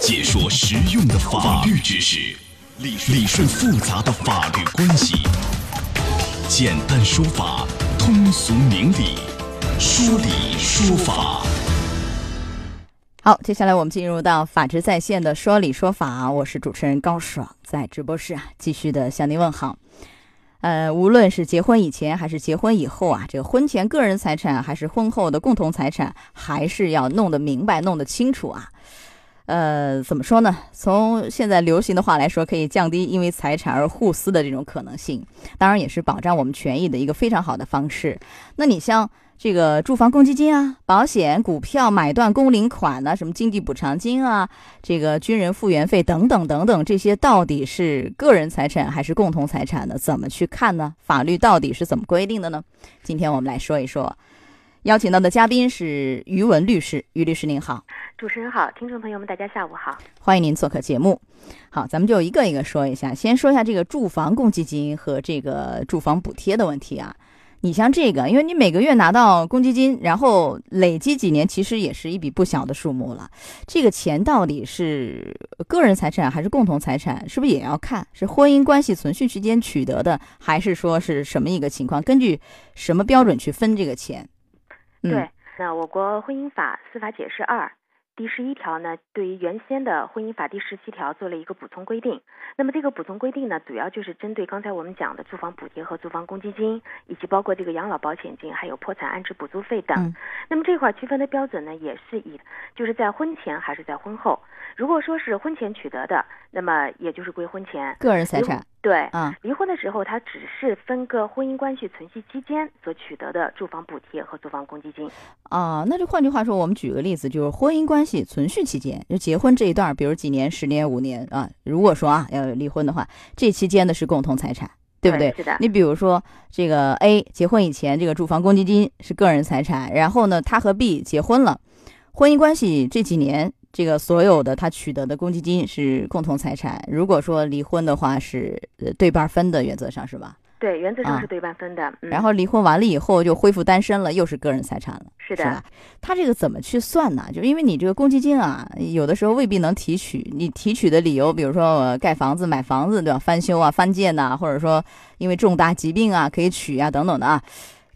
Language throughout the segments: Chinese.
解说实用的法律知识，理理顺复杂的法律关系，简单说法，通俗明理，说理说法。好，接下来我们进入到法治在线的说理说法，我是主持人高爽，在直播室啊，继续的向您问好。呃，无论是结婚以前还是结婚以后啊，这个婚前个人财产还是婚后的共同财产，还是要弄得明白、弄得清楚啊。呃，怎么说呢？从现在流行的话来说，可以降低因为财产而互撕的这种可能性，当然也是保障我们权益的一个非常好的方式。那你像。这个住房公积金啊，保险、股票买断工龄款啊，什么经济补偿金啊，这个军人复员费等等等等，这些到底是个人财产还是共同财产呢？怎么去看呢？法律到底是怎么规定的呢？今天我们来说一说，邀请到的嘉宾是于文律师，于律师您好，主持人好，听众朋友们大家下午好，欢迎您做客节目。好，咱们就一个一个说一下，先说一下这个住房公积金和这个住房补贴的问题啊。你像这个，因为你每个月拿到公积金，然后累积几年，其实也是一笔不小的数目了。这个钱到底是个人财产还是共同财产，是不是也要看是婚姻关系存续期间取得的，还是说是什么一个情况？根据什么标准去分这个钱？对，那我国婚姻法司法解释二。第十一条呢，对于原先的婚姻法第十七条做了一个补充规定。那么这个补充规定呢，主要就是针对刚才我们讲的住房补贴和住房公积金，以及包括这个养老保险金，还有破产安置补助费等。那么这块区分的标准呢，也是以就是在婚前还是在婚后。如果说是婚前取得的，那么也就是归婚前个人财产。对，嗯，离婚的时候，他只是分割婚姻关系存续期间所取得的住房补贴和住房公积金。啊，那就换句话说，我们举个例子，就是婚姻关系存续期间，就结婚这一段，比如几年、十年、五年啊，如果说啊要离婚的话，这期间的是共同财产，对不对？是的。你比如说这个 A 结婚以前，这个住房公积金是个人财产，然后呢，他和 B 结婚了，婚姻关系这几年。这个所有的他取得的公积金是共同财产。如果说离婚的话，是对半分的，原则上是吧？对，原则上是对半分的。然后离婚完了以后就恢复单身了，又是个人财产了，是的。是吧？他这个怎么去算呢？就因为你这个公积金啊，有的时候未必能提取。你提取的理由，比如说盖房子、买房子对吧？翻修啊、翻建呐，或者说因为重大疾病啊可以取啊等等的啊。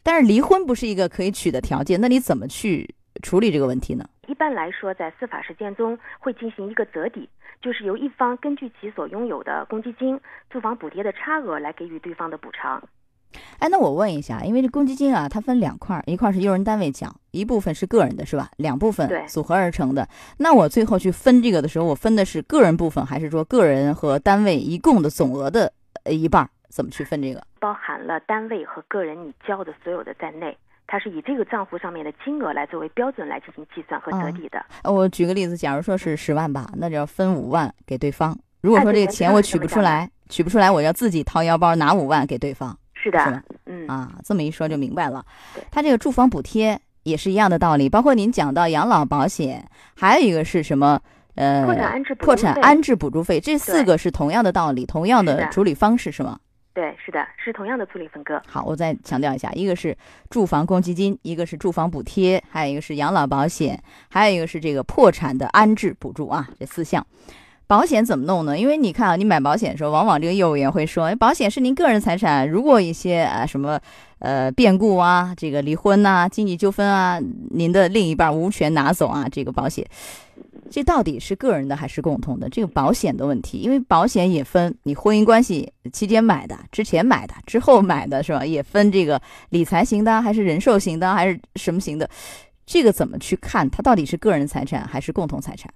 但是离婚不是一个可以取的条件，那你怎么去处理这个问题呢？一般来说，在司法实践中会进行一个折抵，就是由一方根据其所拥有的公积金、住房补贴的差额来给予对方的补偿。哎，那我问一下，因为这公积金啊，它分两块，一块是用人单位缴，一部分是个人的，是吧？两部分组合而成的。那我最后去分这个的时候，我分的是个人部分，还是说个人和单位一共的总额的呃一半？怎么去分这个？包含了单位和个人你交的所有的在内。它是以这个账户上面的金额来作为标准来进行计算和折抵的。我举个例子，假如说是十万吧，那就要分五万给对方。如果说这个钱我取不出来，取不出来，我要自己掏腰包拿五万给对方。是的，嗯啊，这么一说就明白了。他这个住房补贴也是一样的道理，包括您讲到养老保险，还有一个是什么？呃，破产安置破产安置补助费，这四个是同样的道理，同样的处理方式是吗？对，是的，是同样的处理分割。好，我再强调一下，一个是住房公积金，一个是住房补贴，还有一个是养老保险，还有一个是这个破产的安置补助啊，这四项。保险怎么弄呢？因为你看啊，你买保险的时候，往往这个业务员会说，保险是您个人财产，如果一些啊什么呃变故啊，这个离婚呐、经济纠纷啊，您的另一半无权拿走啊，这个保险。这到底是个人的还是共同的？这个保险的问题，因为保险也分你婚姻关系期间买的、之前买的、之后买的，是吧？也分这个理财型的，还是人寿型的，还是什么型的？这个怎么去看？它到底是个人财产还是共同财产？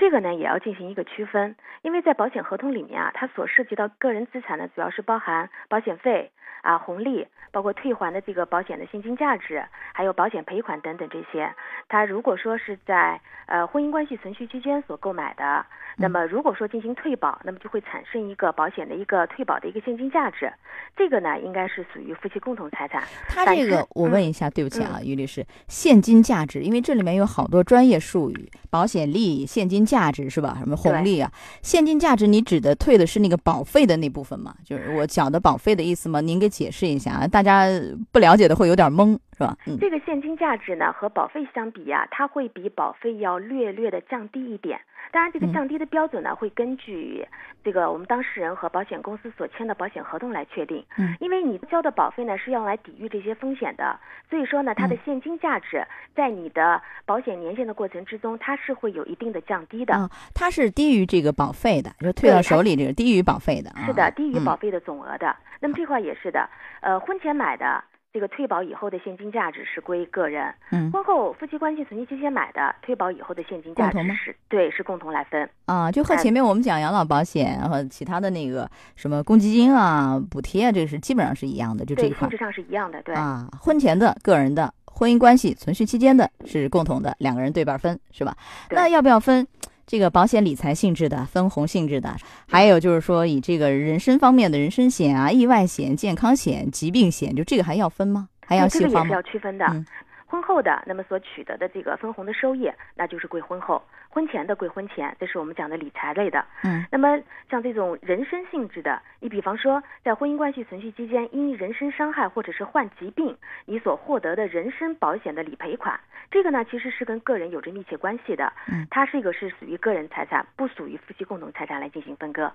这个呢，也要进行一个区分，因为在保险合同里面啊，它所涉及到个人资产呢，主要是包含保险费。啊，红利包括退还的这个保险的现金价值，还有保险赔款等等这些。他如果说是在呃婚姻关系存续期间所购买的，那么如果说进行退保，那么就会产生一个保险的一个退保的一个现金价值。这个呢，应该是属于夫妻共同财产。他这个我问一下，对不起啊，于律师，现金价值，因为这里面有好多专业术语，保险利益、现金价值是吧？什么红利啊？现金价值，你指的退的是那个保费的那部分吗？就是我缴的保费的意思吗？您给。解释一下啊，大大家不了解的会有点懵，是吧？这个现金价值呢和保费相比呀、它会比保费要略略的降低一点。当然，这个嗯降低的标准呢，会根据这个我们当事人和保险公司所签的保险合同来确定。嗯，因为你交的保费呢是用来抵御这些风险的，所以说呢，它的嗯现金价值在你的保险年限的过程之中，它是会有一定的降低的。啊，它是低于这个保费的，就退到手里这个低于保费的啊。是的，低于嗯保费的总额的。那么这块也是的，呃，婚前买的这个退保以后的现金价值是归个人，嗯婚后夫妻关系存续期间买的退保以后的现金价值是对是共同来分。啊，就和哎前面我们讲养老保险和其他的那个什么公积金啊、补贴啊，这个是基本上是一样的，就这一对，块性质上是一样的，对，啊。婚前的个人的婚姻关系存续期间的是共同的，两个人对半分是吧？那要不要分这个保险理财性质的、分红性质的？还有就是说以这个人身方面的人身险啊、意外险、健康险、疾病险，就这个还要分吗？还要对这个也是要细化吗？区分的。嗯婚后的那么所取得的这个分红的收益，那就是归婚后；婚前的归婚前，这是我们讲的理财类的。嗯那么像这种人身性质的，你比方说在婚姻关系存续期间因人身伤害或者是患疾病，你所获得的人身保险的理赔款，这个呢其实是跟个人有着密切关系的。嗯，它是一个是属于个人财产，不属于夫妻共同财产来进行分割。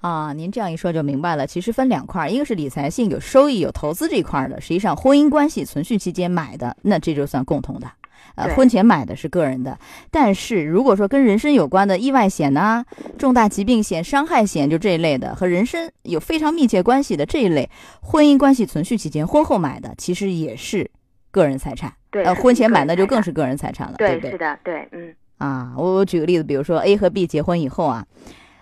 啊，您这样一说就明白了。其实分两块儿，一个是理财性有收益有投资这一块儿的，实际上婚姻关系存续期间买的，那这就算共同的。呃，婚前买的是个人的，但是如果说跟人身有关的意外险呐、重大疾病险、伤害险就这一类的，和人身有非常密切关系的这一类，婚姻关系存续期间婚后买的，其实也是个人财产。对，呃，婚前买那就更是个人财产了，对，对是？的，对，嗯，啊，我我举个例子，比如说 A 和 B 结婚以后啊，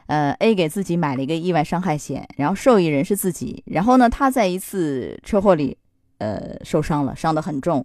呃，A 给自己买了一个意外伤害险，然后受益人是自己，然后呢，他在一次车祸里，呃，受伤了，伤得很重，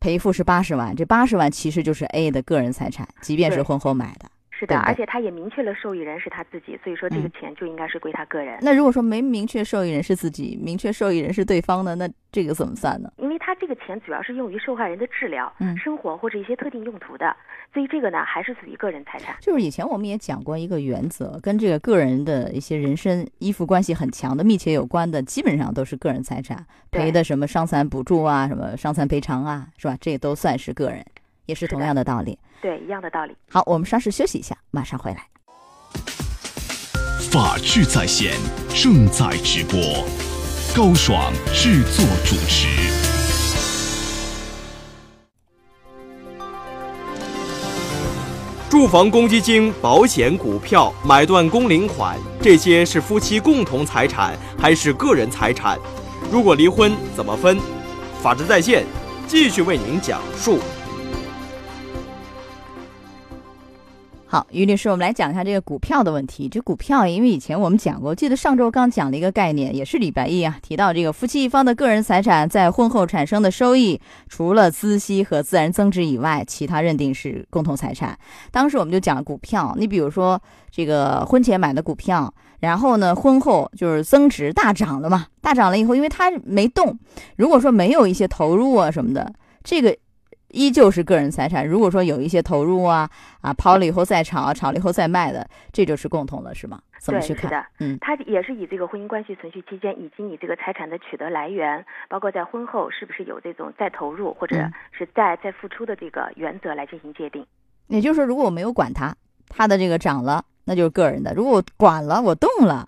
赔付是八十万，这八十万其实就是 A 的个人财产，即便是婚后买的。是的，对对而且他也明确了受益人是他自己，所以说这个嗯钱就应该是归他个人。那如果说没明确受益人是自己，明确受益人是对方的，那这个怎么算呢？因为他这个钱主要是用于受害人的治疗、嗯生活或者一些特定用途的，所以这个呢还是属于个人财产。就是以前我们也讲过一个原则，跟这个个人的一些人身依附关系很强的、密切有关的，基本上都是个人财产，赔的什么伤残补助啊、什么伤残赔偿啊，是吧？这个都算是个人，也是同样的道理。对，一样的道理。好，我们稍事休息一下，马上回来。法治在线正在直播，高爽制作主持。住房公积金、保险、股票、买断工龄款，这些是夫妻共同财产还是个人财产？如果离婚怎么分？法治在线继续为您讲述。好，于律师，我们来讲一下这个股票的问题。这股票，因为以前我们讲过，记得上周刚讲了一个概念，也是礼拜一啊，提到这个夫妻一方的个人财产在婚后产生的收益，除了孳息和自然增值以外，其他认定是共同财产。当时我们就讲了股票，你比如说这个婚前买的股票，然后呢，婚后就是增值大涨了嘛，大涨了以后，因为它没动，如果说没有一些投入啊什么的，这个。依旧是个人财产。如果说有一些投入啊啊抛了以后再炒，炒了以后再卖的，这就是共同了，是吗？怎么，去看？是的，嗯它也是以这个婚姻关系存续期间，以及你这个财产的取得来源，包括在婚后是不是有这种再投入或者嗯是再再付出的这个原则来进行界定。也就是说，如果我没有管它，它的这个涨了，那就是个人的；如果我管了，我动了，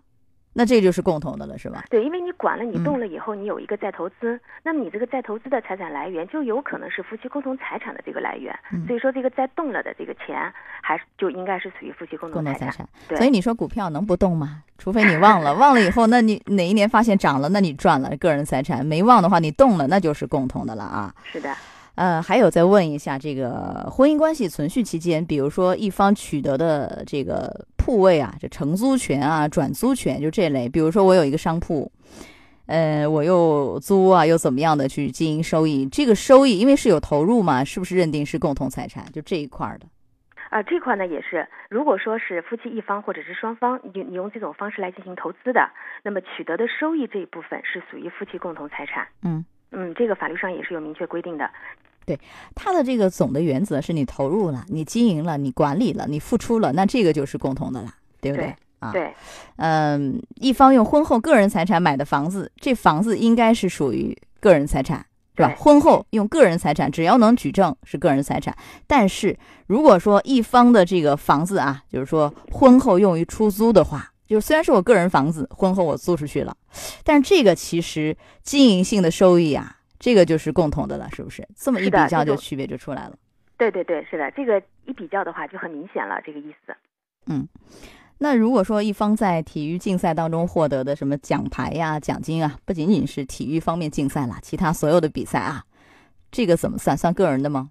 那这就是共同的了，是吧？对，因为你管了，你嗯动了以后，你有一个再投资，那么你这个再投资的财产来源就有可能是夫妻共同财产的这个来源。嗯所以说，这个再动了的这个钱，还是就应该是属于夫妻共共同财产。财产。对所以你说股票能不动吗？除非你忘了，忘了以后，那你哪一年发现涨了，那你赚了个人财产；没忘的话，你动了，那就是共同的了啊。是的，呃，还有再问一下，这个婚姻关系存续期间，比如说一方取得的这个铺位啊，这承租权啊、转租权，就这类，比如说我有一个商铺，呃，我又租啊，又怎么样的去经营收益？这个收益因为是有投入嘛，是不是认定是共同财产？就这一块儿的。啊、这块呢也是，如果说是夫妻一方或者是双方，你你用这种方式来进行投资的，那么取得的收益这一部分是属于夫妻共同财产。嗯嗯，这个法律上也是有明确规定的。它的这个总的原则是你投入了，你经营了，你管理了，你付出了，那这个就是共同的了，对不对？对啊。对，嗯，一方用婚后个人财产买的房子，这房子应该是属于个人财产，是吧？婚后用个人财产，只要能举证是个人财产。但是如果说一方的这个房子啊，就是说婚后用于出租的话，就是虽然是我个人房子，婚后我租出去了，但是这个其实经营性的收益啊，这个就是共同的了，是不是？这么一比较，就区别就出来了。对对对，是的，这个一比较的话就很明显了，这个意思。嗯那如果说一方在体育竞赛当中获得的什么奖牌呀、奖金啊，不仅仅是体育方面竞赛了，其他所有的比赛啊，这个怎么算？算个人的吗？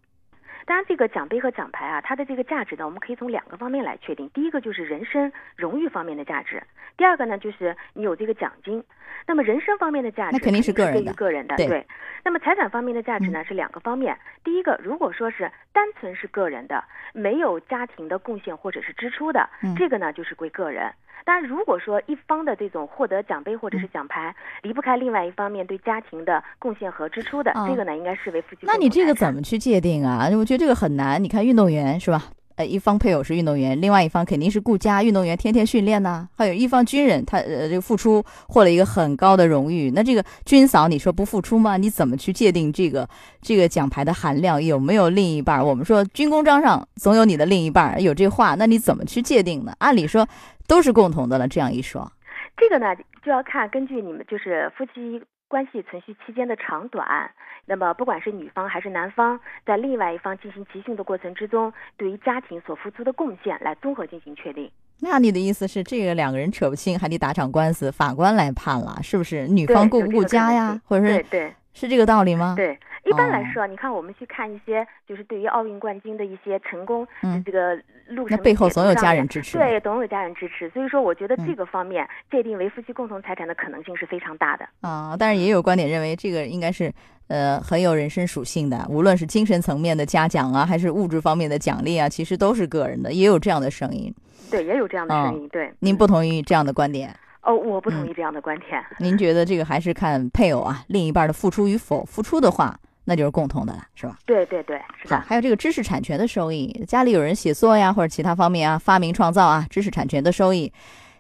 当然，这个奖杯和奖牌啊，它的这个价值呢，我们可以从两个方面来确定。第一个就是人身荣誉方面的价值，第二个呢就是你有这个奖金。那么人身方面的价值那肯定是个人的对于个人的，对那么财产方面的价值呢是两个方面。第一个，如果说是单纯是个人的，没有家庭的贡献或者是支出的，嗯这个呢就是归个人。当然，如果说一方的这种获得奖杯或者是奖牌，离不开另外一方面对家庭的贡献和支出的，哦这个呢应该视为夫妻。那你这个怎么去界定啊？我觉得这个很难。你看运动员是吧？呃，一方配偶是运动员，另外一方肯定是顾家，运动员天天训练呐、还有一方军人，他呃这个付出获了一个很高的荣誉。那这个军嫂，你说不付出吗？你怎么去界定这个这个奖牌的含量有没有另一半？我们说军功章上总有你的另一半，有这话，那你怎么去界定呢？按理说都是共同的了，这样一说，这个呢，就要看根据你们就是夫妻关系存续期间的长短。那么，不管是女方还是男方，在另外一方进行集训的过程之中，对于家庭所付出的贡献来综合进行确定。那你的意思是这个两个人扯不清，还得打场官司，法官来判了，是不是？女方顾不顾家呀，或者是对对是这个道理吗？对，一般来哦说，你看我们去看一些就是对于奥运冠军的一些成功，嗯这个路程那背后总有家人支持。对，总有家人支持。所以说，我觉得嗯这个方面界定为夫妻共同财产的可能性是非常大的。啊，但是也有观点认为这个应该是呃很有人身属性的，无论是精神层面的嘉奖啊，还是物质方面的奖励啊，其实都是个人的，也有这样的声音。对，也有这样的哦声音。对，您嗯不同意这样的观点？哦，我不同嗯意这样的观点。您觉得这个还是看配偶啊，另一半的付出与否，付出的话那就是共同的了，是吧？对对对，是好，的。还有这个知识产权的收益，家里有人写作呀，或者其他方面啊，发明创造啊，知识产权的收益，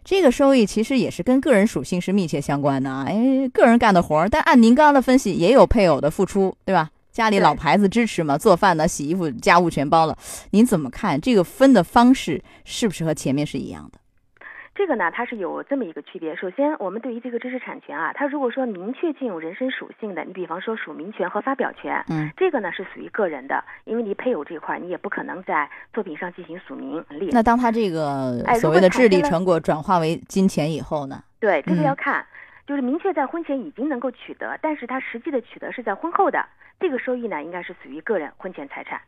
这个收益其实也是跟个人属性是密切相关的啊。哎，个人干的活儿，但按您刚刚的分析，也有配偶的付出，对吧？家里老牌子支持嘛，做饭呢、洗衣服、家务全包了。您怎么看这个分的方式是不是和前面是一样的？这个呢，它是有这么一个区别。首先，我们对于这个知识产权啊，它如果说明确具有人身属性的，你比方说署名权和发表权，嗯，这个呢是属于个人的，因为你配偶这块儿你也不可能在作品上进行署名立。那当他这个所谓的智力成果转化为金钱以后呢？对，这个嗯要看，就是明确在婚前已经能够取得，但是他实际的取得是在婚后的，这个收益呢应该是属于个人婚前财产。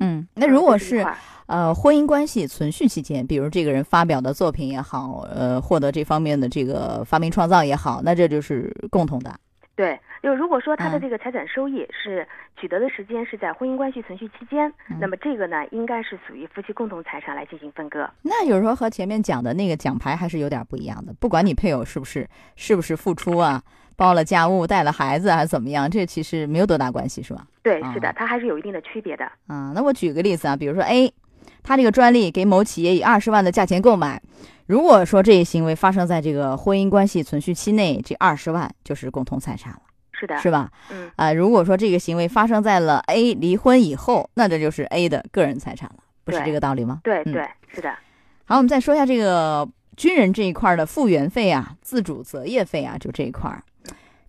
嗯，那如果是呃，婚姻关系存续期间，比如这个人发表的作品也好，呃，获得这方面的这个发明创造也好，那这就是共同的。对，就如果说他的嗯这个财产收益是取得的时间是在婚姻关系存续期间，嗯那么这个呢应该是属于夫妻共同财产来进行分割。那有时候和前面讲的那个奖牌还是有点不一样的。不管你配偶是不是是不是付出啊，包了家务、带了孩子还是怎么样，这其实没有多大关系，是吧？对，啊是的，它还是有一定的区别的。啊，那我举个例子啊，比如说 A，他这个专利给某企业以二十万的价钱购买，如果说这一行为发生在这个婚姻关系存续期内，这二十万就是共同财产了，是的，是吧？嗯，啊、如果说这个行为发生在了 A 离婚以后，那这就是 A 的个人财产了，不是这个道理吗？嗯对对，是的。好，我们再说一下这个军人这一块儿的复员费啊、自主择业费啊，就这一块儿。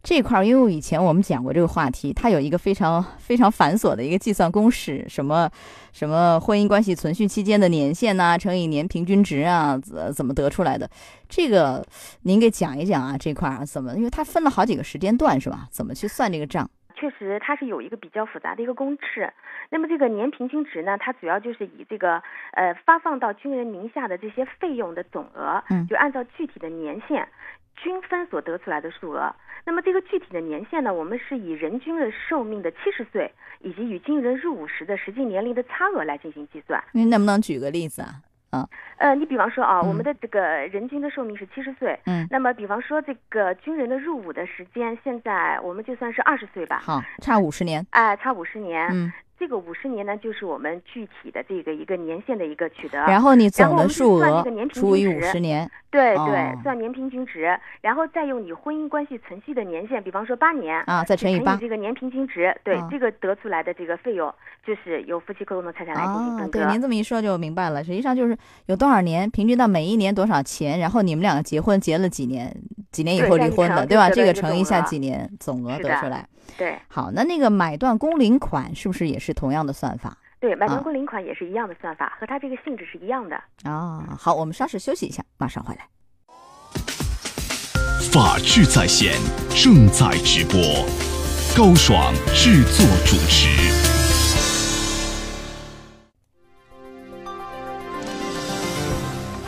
这块儿，因为以前我们讲过这个话题，它有一个非常非常繁琐的一个计算公式，什么什么婚姻关系存续期间的年限呐、乘以年平均值啊，怎怎么得出来的？这个您给讲一讲啊，这块儿啊怎么？因为它分了好几个时间段是吧？怎么去算这个账？确实，它是有一个比较复杂的一个公式。那么这个年平均值呢，它主要就是以这个呃发放到军人名下的这些费用的总额，嗯就按照具体的年限均分所得出来的数额。那么这个具体的年限呢，我们是以人均的寿命的七十岁以及与军人入伍时的实际年龄的差额来进行计算。您能不能举个例子啊？呃，你比方说啊，嗯我们的这个人均的寿命是七十岁，嗯，那么比方说这个军人的入伍的时间，现在我们就算是二十岁吧，好，差五十年。哎，差五十年。嗯这个五十年呢，就是我们具体的这个一个年限的一个取得。然后你总的数额除以五十年，对哦对，算年平均值，然后再用你婚姻关系存续的年限，比方说八年啊再乘以八这个年平均值，对、啊这个得出来的这个费用，就是由夫妻共同财产来进行啊，分割。对，您这么一说就明白了。实际上就是有多少年，平均到每一年多少钱，然后你们两个结婚结了几年，几年以后离婚的，乘对吧？这个乘一下几年，总额得出来。对好，那那个买断工龄款是不是也是同样的算法对，买啊断工龄款也是一样的算法，和它这个性质是一样的。啊？好，我们稍事休息一下，马上回来。法治在线正在直播，高爽制作主持。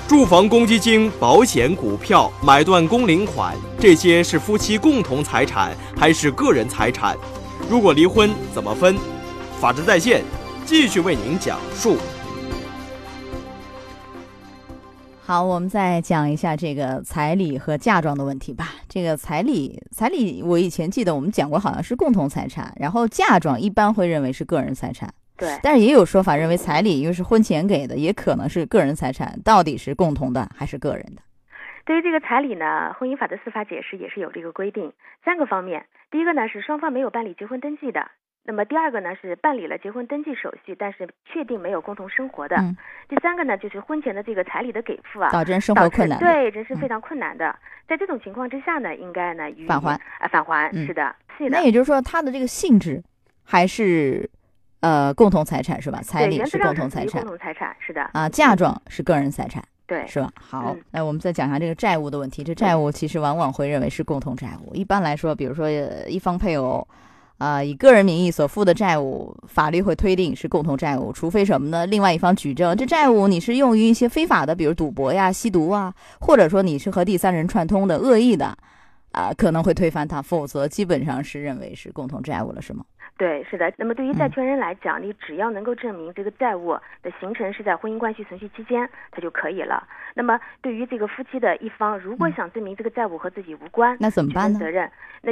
住房公积金、保险、股票、买断工龄款，这些是夫妻共同财产还是个人财产？如果离婚怎么分？法治在线继续为您讲述。好，我们再讲一下这个彩礼和嫁妆的问题吧。这个彩礼，彩礼我以前记得我们讲过，好像是共同财产，然后嫁妆一般会认为是个人财产。对，但是也有说法认为彩礼又是婚前给的，也可能是个人财产，到底是共同的还是个人的？对于这个彩礼呢，婚姻法的司法解释也是有这个规定，三个方面。第一个呢是双方没有办理结婚登记的，那么第二个呢是办理了结婚登记手续，但是确定没有共同生活的。嗯第三个呢就是婚前的这个彩礼的给付啊，导致人生活困难。对人是嗯非常困难的。在这种情况之下呢，应该呢予以返还啊返还，嗯是的，是的那。也就是说，它的这个性质还是呃共同财产是吧？彩，礼是共同财产共同财产，是的，啊，嫁妆是个人财产。对，是吧？好嗯，那我们再讲一下这个债务的问题。这债务其实往往会认为是共同债务。一般来说，比如说呃一方配偶，啊、以个人名义所负的债务，法律会推定是共同债务，除非什么呢？另外一方举证，这债务你是用于一些非法的，比如赌博呀、吸毒啊，或者说你是和第三人串通的恶意的，啊、可能会推翻它，否则基本上是认为是共同债务了，是吗？对，是的。那么对于债嗯权人来讲，你只要能够证明这个债务的形成是在婚姻关系存续期间，它就可以了。那么对于这个夫妻的一方，如果嗯想证明这个债务和自己无关，那怎么办呢责任，那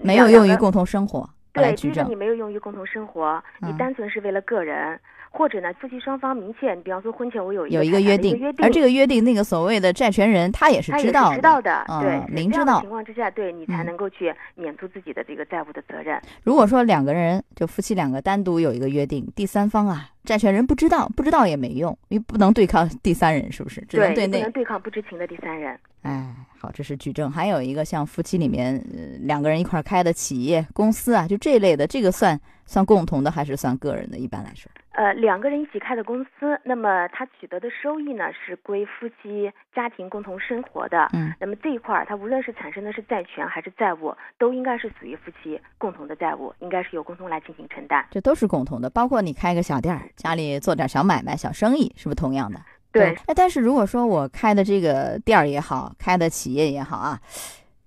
没有用于共同生活来对，第举证一个你，没有用于共同生活，嗯你单纯是为了个人，或者呢夫妻双方明确，你比方说婚前我有一有一个财个约定产的一个约，定，而这个约定，那个所谓的债权人他也是知道知道的，嗯对，明知道情况之下，对你才嗯能够去免除自己的这个债务的责任。如果说两个人就夫妻两个单独有一个约定，第三方啊，债权人不知道，不知道也没用，因为不能对抗第三人，是不是？只能对内你不能。对抗不知情的第三人。哎，好，这是举证。还有一个像夫妻里面、呃、两个人一块儿开的企业、公司啊，就这类的，这个算算共同的还是算个人的？一般来说，呃，两个人一起开的公司，那么他取得的收益呢是归夫妻家庭共同生活的。嗯，那么这一块儿，他无论是产生的是债权还是债务，都应该是属于夫妻共同的债务，应该是由共同来进行承担。这都是共同的。包括你开个小店儿，家里做点小买卖、小生意，是不是同样的？对，哎，但是如果说我开的这个店儿也好，开的企业也好啊，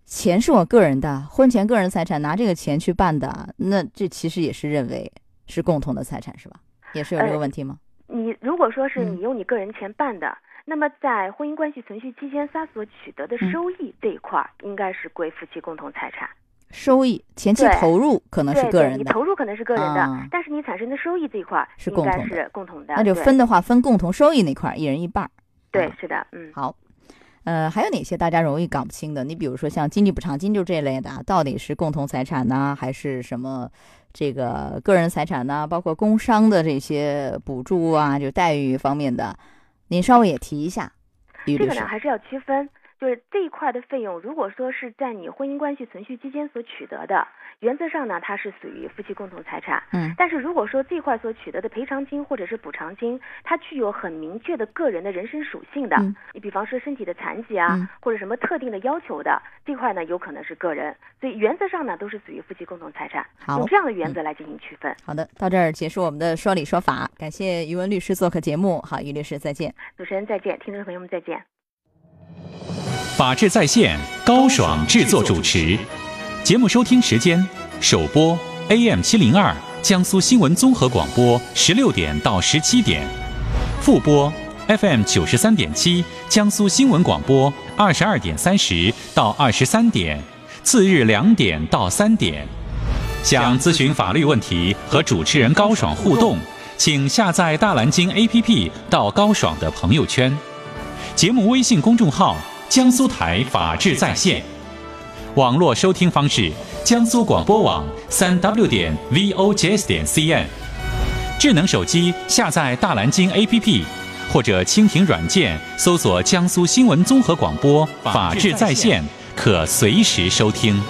钱是我个人的，婚前个人财产，拿这个钱去办的，那这其实也是认为是共同的财产，是吧？也是有这个呃问题吗？你如果说是嗯你用你个人钱办的，那么在婚姻关系存续期间，他所取得的嗯收益这一块儿，应该是归夫妻共同财产。收益前期投入可能是对对，你个人的，投入可能是个人的，啊但是你产生的收益这一块儿应该是共同的是共同的。那就分的话，分共同收益那块儿，一人一半儿。啊，对是的，嗯。好。呃，还有哪些大家容易搞不清的？你比如说像经济补偿金就这类的啊，到底是共同财产呢，还是什么这个个人财产呢？包括工伤的这些补助啊，就待遇方面的，您稍微也提一下，于律师这个呢。还是要区分，就是这一块的费用，如果说是在你婚姻关系存续期间所取得的，原则上呢，它是属于夫妻共同财产。嗯但是如果说这块所取得的赔偿金或者是补偿金，它具有很明确的个人的人身属性的，嗯你比方说身体的残疾啊，嗯或者什么特定的要求的，这块呢有可能是个人，所以原则上呢都是属于夫妻共同财产，好用这样的原则来进行区分。好的，到这儿结束我们的说理说法，感谢于文律师做客节目。好，于律师再见。主持人再见，听众朋友们再见。法治在线，高爽制作主持。节目收听时间：首播 AM 七零二江苏新闻综合广播十六点到十七点，复播 FM 九十三点七江苏新闻广播二十二点三十到二十三点，次日两点到三点。想咨询法律问题和主持人高爽互动，请下载大蓝鲸 APP 到高爽的朋友圈。节目微信公众号：江苏台法治在线。网络收听方式：江苏广播网三 w 点 vojs 点 cn。智能手机下载大蓝鲸 APP，或者蜻蜓软件搜索江苏新闻综合广播法治在线，可随时收听。